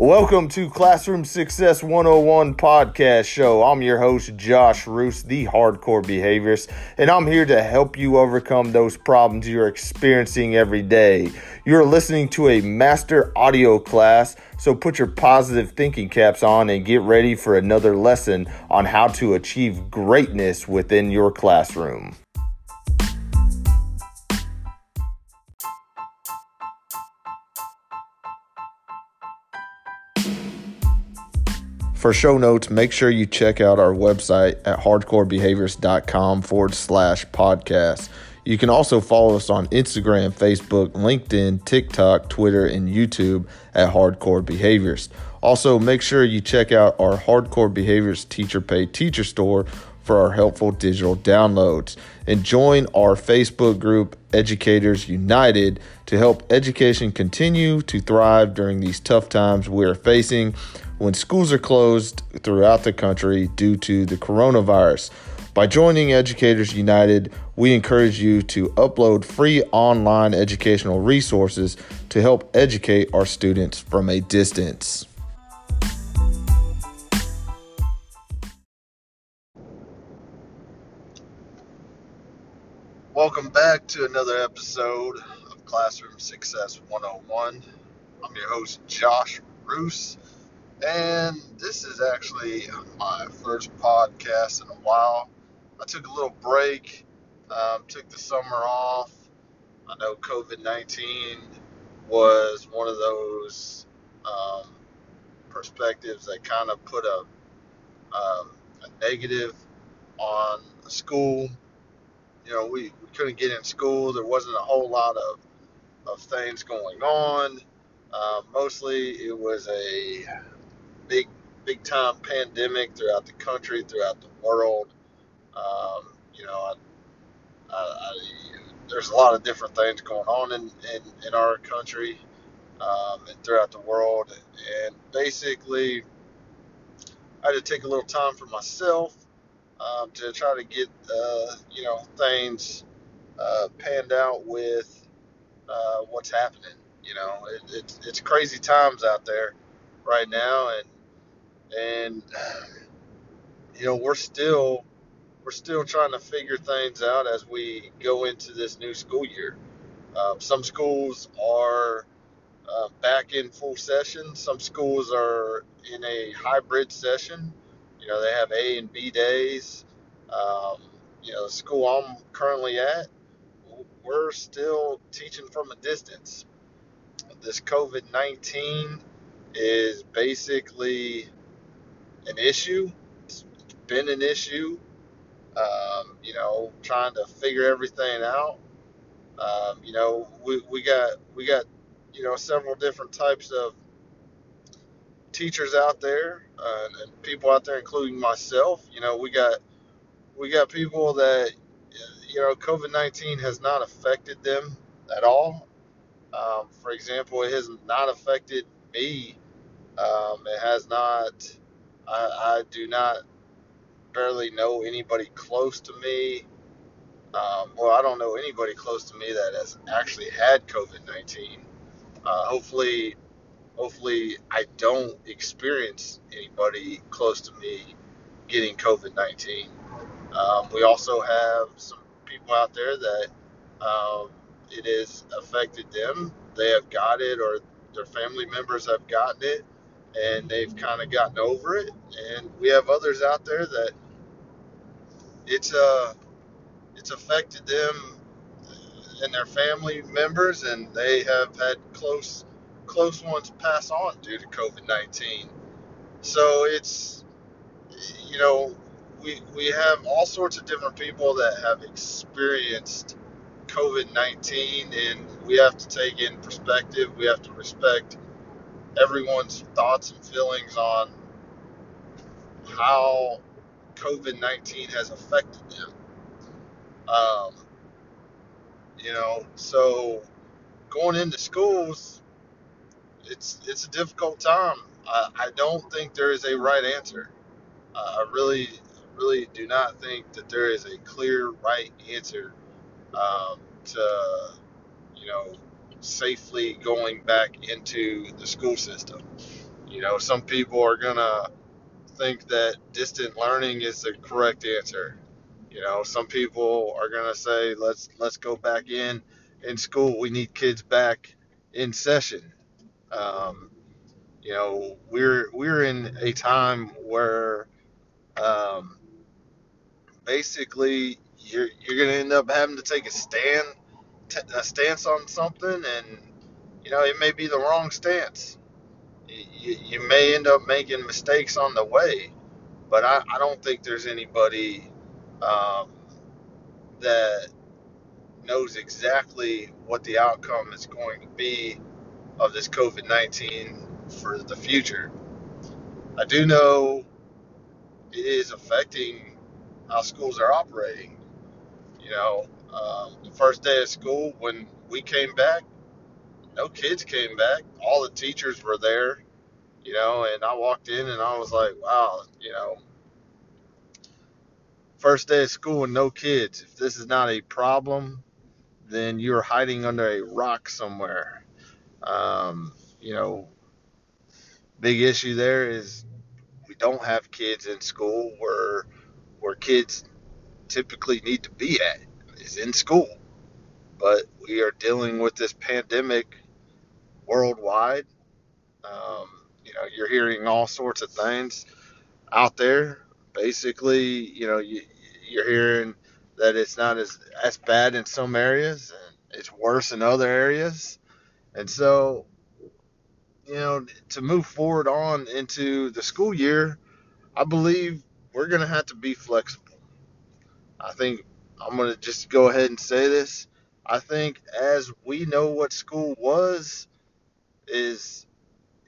Welcome to Classroom Success 101 podcast show. I'm your host, Josh Roos, the hardcore behaviorist, and I'm here to help you overcome those problems you're experiencing every day. You're listening to a master audio class, so put your positive thinking caps on and get ready for another lesson on how to achieve greatness within your classroom. For show notes, make sure you check out our website at hardcorebehaviors.com forward slash podcast. You can also follow us on Instagram, Facebook, LinkedIn, TikTok, Twitter, and YouTube at Hardcore Behaviors. Also, make sure you check out our Hardcore Behaviors Teacher Pay Teacher Store for our helpful digital downloads. And join our Facebook group, Educators United, to help education continue to thrive during these tough times we are facing when schools are closed throughout the country due to the coronavirus. By joining Educators United, we encourage you to upload free online educational resources to help educate our students from a distance. Welcome back to another episode of Classroom Success 101. I'm your host, Josh Roos and this is actually my first podcast in a while. I took a little break, um, took the summer off. I know COVID 19 was one of those um, perspectives that kind of put a, um, a negative on school. You know, we, we couldn't get in school, there wasn't a whole lot of, of things going on. Uh, mostly it was a big big time pandemic throughout the country, throughout the world. Um, you know, I, I, I, there's a lot of different things going on in, in, in our country um, and throughout the world. And basically, I had to take a little time for myself um, to try to get, uh, you know, things uh, panned out with uh, what's happening. You know, it, it's, it's crazy times out there right now. And and you know we're still we're still trying to figure things out as we go into this new school year. Um, some schools are uh, back in full session. Some schools are in a hybrid session. You know, they have A and B days. Um, you know, the school I'm currently at, we're still teaching from a distance. This COVID 19 is basically an issue. It's been an issue. Um, you know, trying to figure everything out. Um, you know, we, we got we got you know several different types of teachers out there uh, and people out there, including myself. You know, we got we got people that you know COVID nineteen has not affected them at all. Um, for example, it has not affected me. Um, it has not I, I do not barely know anybody close to me. Um, well, I don't know anybody close to me that has actually had COVID 19. Uh, hopefully, hopefully, I don't experience anybody close to me getting COVID 19. Um, we also have some people out there that um, it has affected them. They have got it, or their family members have gotten it and they've kind of gotten over it. And we have others out there that it's uh it's affected them and their family members, and they have had close close ones pass on due to COVID nineteen. So it's you know we we have all sorts of different people that have experienced COVID nineteen, and we have to take in perspective. We have to respect everyone's thoughts and feelings on how COVID 19 has affected them. Um, you know, so going into schools, it's it's a difficult time. I, I don't think there is a right answer. Uh, I really, really do not think that there is a clear right answer um, to, you know, safely going back into the school system. You know, some people are gonna think that distant learning is the correct answer. You know, some people are gonna say let's let's go back in in school. We need kids back in session. Um, you know, we're we're in a time where um, basically you're you're gonna end up having to take a stand t- a stance on something, and you know it may be the wrong stance. You, you may end up making mistakes on the way, but I, I don't think there's anybody um, that knows exactly what the outcome is going to be of this COVID 19 for the future. I do know it is affecting how schools are operating. You know, um, the first day of school, when we came back, no kids came back. All the teachers were there, you know, and I walked in and I was like, wow, you know, first day of school and no kids. If this is not a problem, then you're hiding under a rock somewhere. Um, you know, big issue there is we don't have kids in school where where kids typically need to be at is in school. But we are dealing with this pandemic worldwide. Um, you know, you're hearing all sorts of things out there. Basically, you know, you, you're hearing that it's not as as bad in some areas and it's worse in other areas. And so, you know, to move forward on into the school year, I believe we're going to have to be flexible. I think I'm going to just go ahead and say this. I think as we know what school was is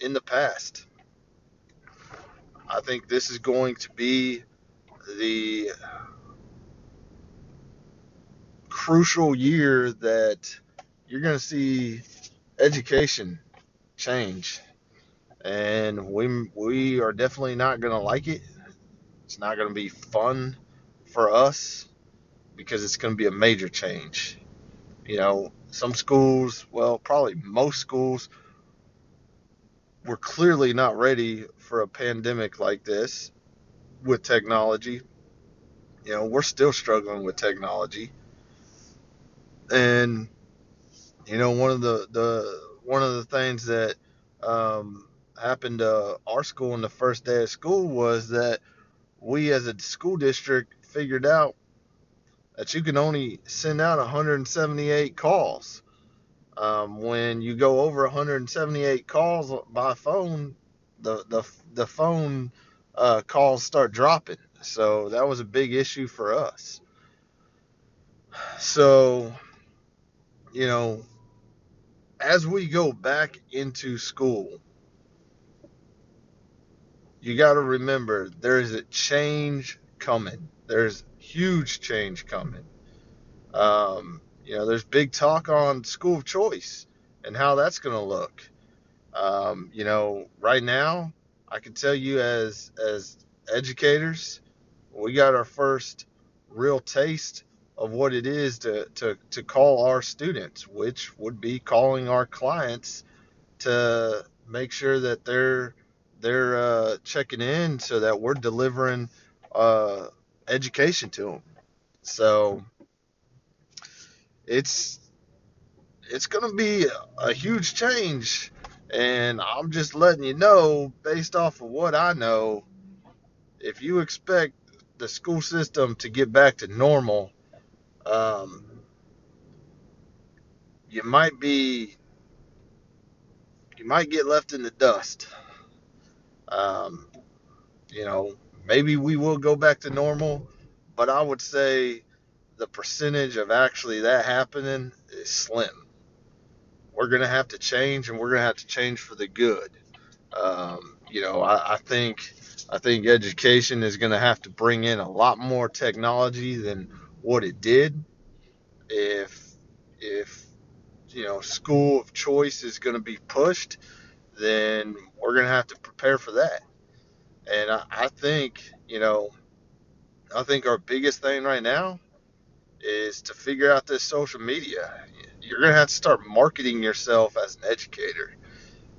in the past. I think this is going to be the crucial year that you're going to see education change and we we are definitely not going to like it. It's not going to be fun for us because it's going to be a major change. You know, some schools, well, probably most schools were clearly not ready for a pandemic like this with technology. You know, we're still struggling with technology. And you know, one of the the one of the things that um, happened to our school on the first day of school was that we as a school district figured out that you can only send out 178 calls. Um, when you go over 178 calls by phone, the the the phone uh, calls start dropping. So that was a big issue for us. So, you know, as we go back into school, you got to remember there is a change coming. There's huge change coming. Um, you know, there's big talk on school of choice and how that's going to look. Um, you know, right now, I can tell you as as educators, we got our first real taste of what it is to, to, to call our students, which would be calling our clients to make sure that they're they're uh, checking in so that we're delivering uh, education to them. So it's it's going to be a huge change, and I'm just letting you know based off of what I know. If you expect the school system to get back to normal, um, you might be you might get left in the dust. Um, you know, maybe we will go back to normal, but I would say the percentage of actually that happening is slim. We're going to have to change, and we're going to have to change for the good. Um, you know, I, I think I think education is going to have to bring in a lot more technology than what it did. If if you know school of choice is going to be pushed, then we're going to have to prepare for that. And I, I think you know, I think our biggest thing right now is to figure out this social media. You're going to have to start marketing yourself as an educator.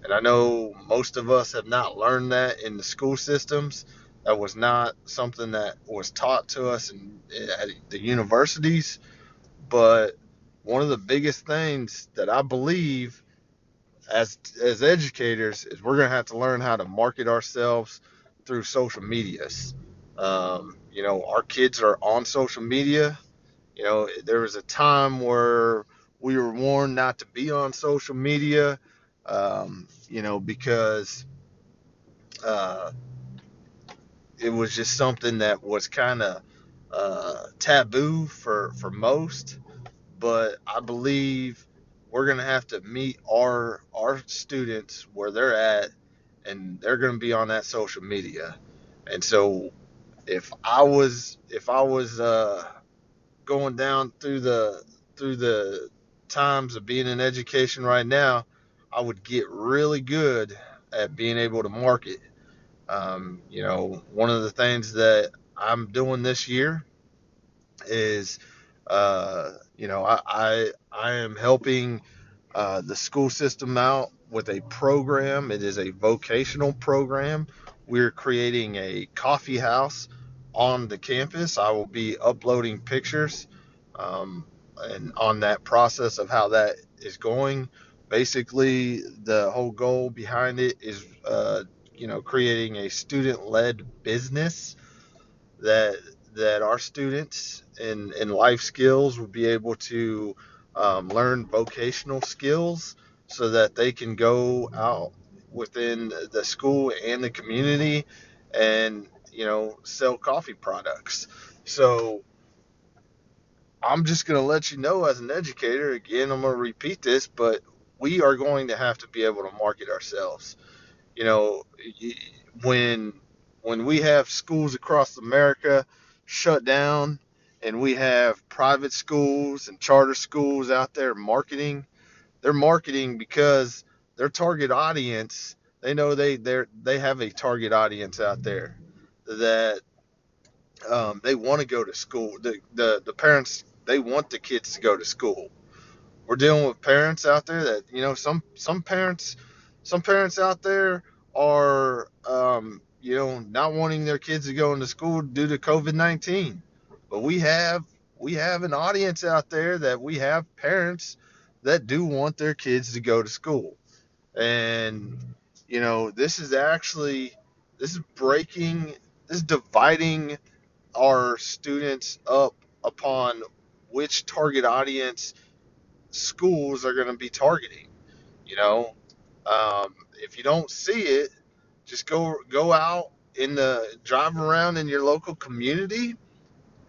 And I know most of us have not learned that in the school systems. That was not something that was taught to us in, at the universities. But one of the biggest things that I believe as as educators is we're going to have to learn how to market ourselves through social medias. Um, you know, our kids are on social media. You know, there was a time where we were warned not to be on social media, um, you know, because uh, it was just something that was kind of uh, taboo for for most. But I believe we're gonna have to meet our our students where they're at, and they're gonna be on that social media. And so, if I was if I was uh, going down through the through the times of being in education right now, I would get really good at being able to market. Um, you know, one of the things that I'm doing this year is, uh, you know, I, I I am helping uh, the school system out with a program. It is a vocational program. We're creating a coffee house on the campus. I will be uploading pictures um, and on that process of how that is going. Basically, the whole goal behind it is, uh, you know, creating a student-led business that that our students in in life skills will be able to um, learn vocational skills so that they can go out within the school and the community and you know sell coffee products. So i'm just going to let you know as an educator again i'm going to repeat this but we are going to have to be able to market ourselves. You know when when we have schools across america shut down and we have private schools and charter schools out there marketing they're marketing because their target audience they know they they they have a target audience out there that um, they want to go to school. The, the the parents they want the kids to go to school. We're dealing with parents out there that you know some some parents some parents out there are um, you know not wanting their kids to go into school due to covid-19 but we have we have an audience out there that we have parents that do want their kids to go to school and you know this is actually this is breaking this is dividing our students up upon which target audience schools are going to be targeting. You know, um, if you don't see it, just go go out in the drive around in your local community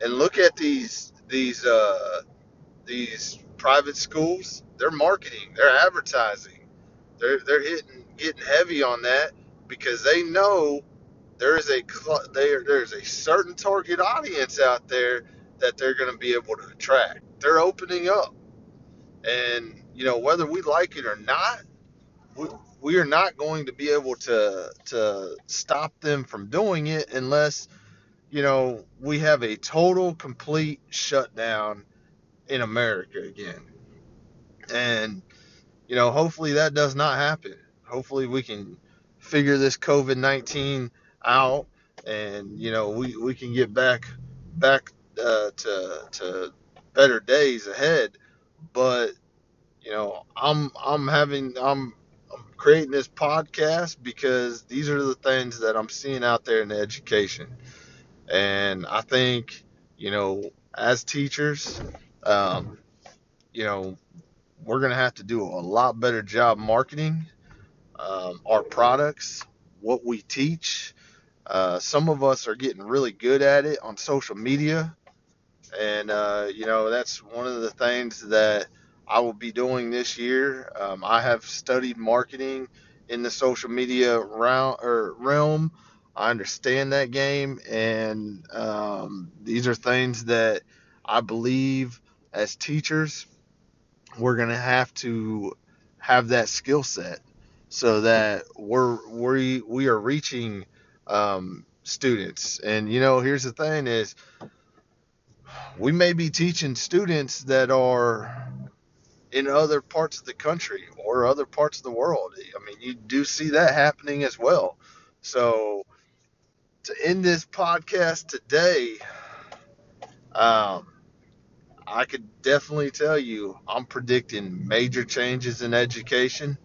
and look at these these uh, these private schools. They're marketing, they're advertising, they're they're hitting getting heavy on that because they know there is a there there's a certain target audience out there that they're going to be able to attract. They're opening up and, you know, whether we like it or not, we, we are not going to be able to, to stop them from doing it unless, you know, we have a total, complete shutdown in America again. And, you know, hopefully that does not happen. Hopefully we can figure this COVID 19 out and, you know, we, we can get back, back uh, to, to better days ahead but you know, I'm I'm having I'm I'm creating this podcast because these are the things that I'm seeing out there in the education, and I think you know, as teachers, um, you know, we're gonna have to do a lot better job marketing um, our products, what we teach. Uh, some of us are getting really good at it on social media, and uh, you know that's one of the things that I will be doing this year. Um, I have studied marketing in the social media realm. I understand that game, and um, these are things that I believe as teachers we're going to have to have that skill set so that we're we we are reaching um, students. And you know, here's the thing: is we may be teaching students that are in other parts of the country or other parts of the world. I mean, you do see that happening as well. So, to end this podcast today, um, I could definitely tell you I'm predicting major changes in education.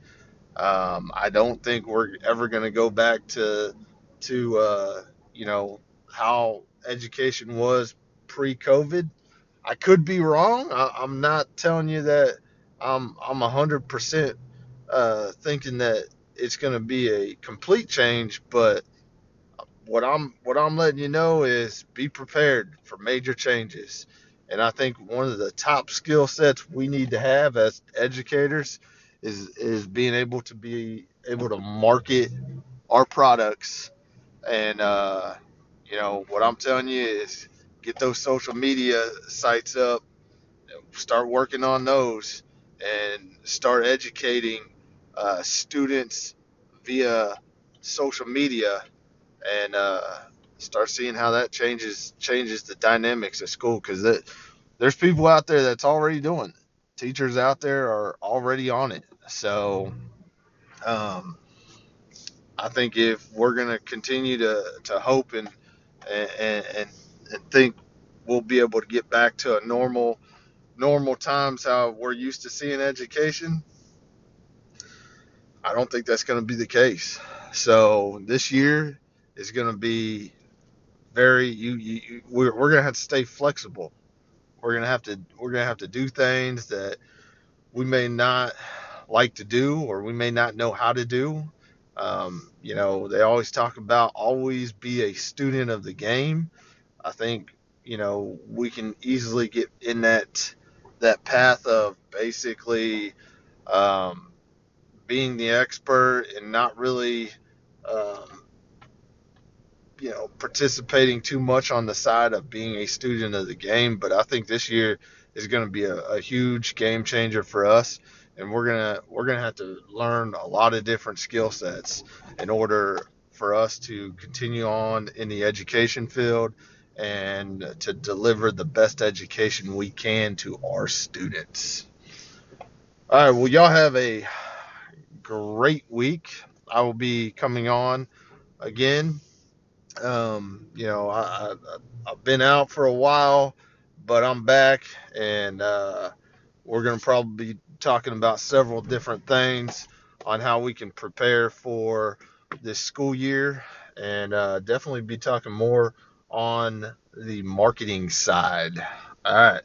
Um, I don't think we're ever going to go back to to uh, you know how education was pre-COVID. I could be wrong. I, I'm not telling you that I'm I'm hundred percent uh, thinking that it's going to be a complete change, but what I'm what I'm letting you know is be prepared for major changes. And I think one of the top skill sets we need to have as educators is is being able to be able to market our products. And uh, you know what I'm telling you is get those social media sites up, start working on those, and start educating uh, students via social media, and uh, start seeing how that changes changes the dynamics of school because there's people out there that's already doing it. Teachers out there are already on it. So um, I think if we're going to continue to, to hope and, and, and, and think we'll be able to get back to a normal normal times how we're used to seeing education, I don't think that's going to be the case. So this year is going to be very you, you we're, we're to have to stay flexible. We're to have to we're to have to do things that we may not like to do or we may not know how to do. Um, you know, they always talk about always be a student of the game. I think you know we can easily get in that that path of basically um, being the expert and not really um, you know, participating too much on the side of being a student of the game. But I think this year is going to be a, a huge game changer for us, and we're gonna we're gonna have to learn a lot of different skill sets in order for us to continue on in the education field and to deliver the best education we can to our students. All right, well, y'all have a great week. I will be coming on again um, you know, I, I, have been out for a while, but I'm back, and uh, we're going to probably be talking about several different things on how we can prepare for this school year, and uh, definitely be talking more on the marketing side. All right.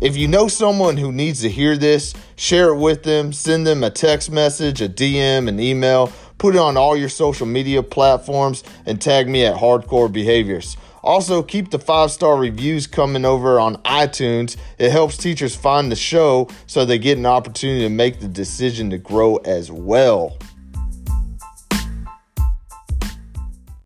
If you know someone who needs to hear this, share it with them, send them a text message, a DM, an email, put it on all your social media platforms, and tag me at Hardcore Behaviors. Also, keep the five star reviews coming over on iTunes. It helps teachers find the show so they get an opportunity to make the decision to grow as well.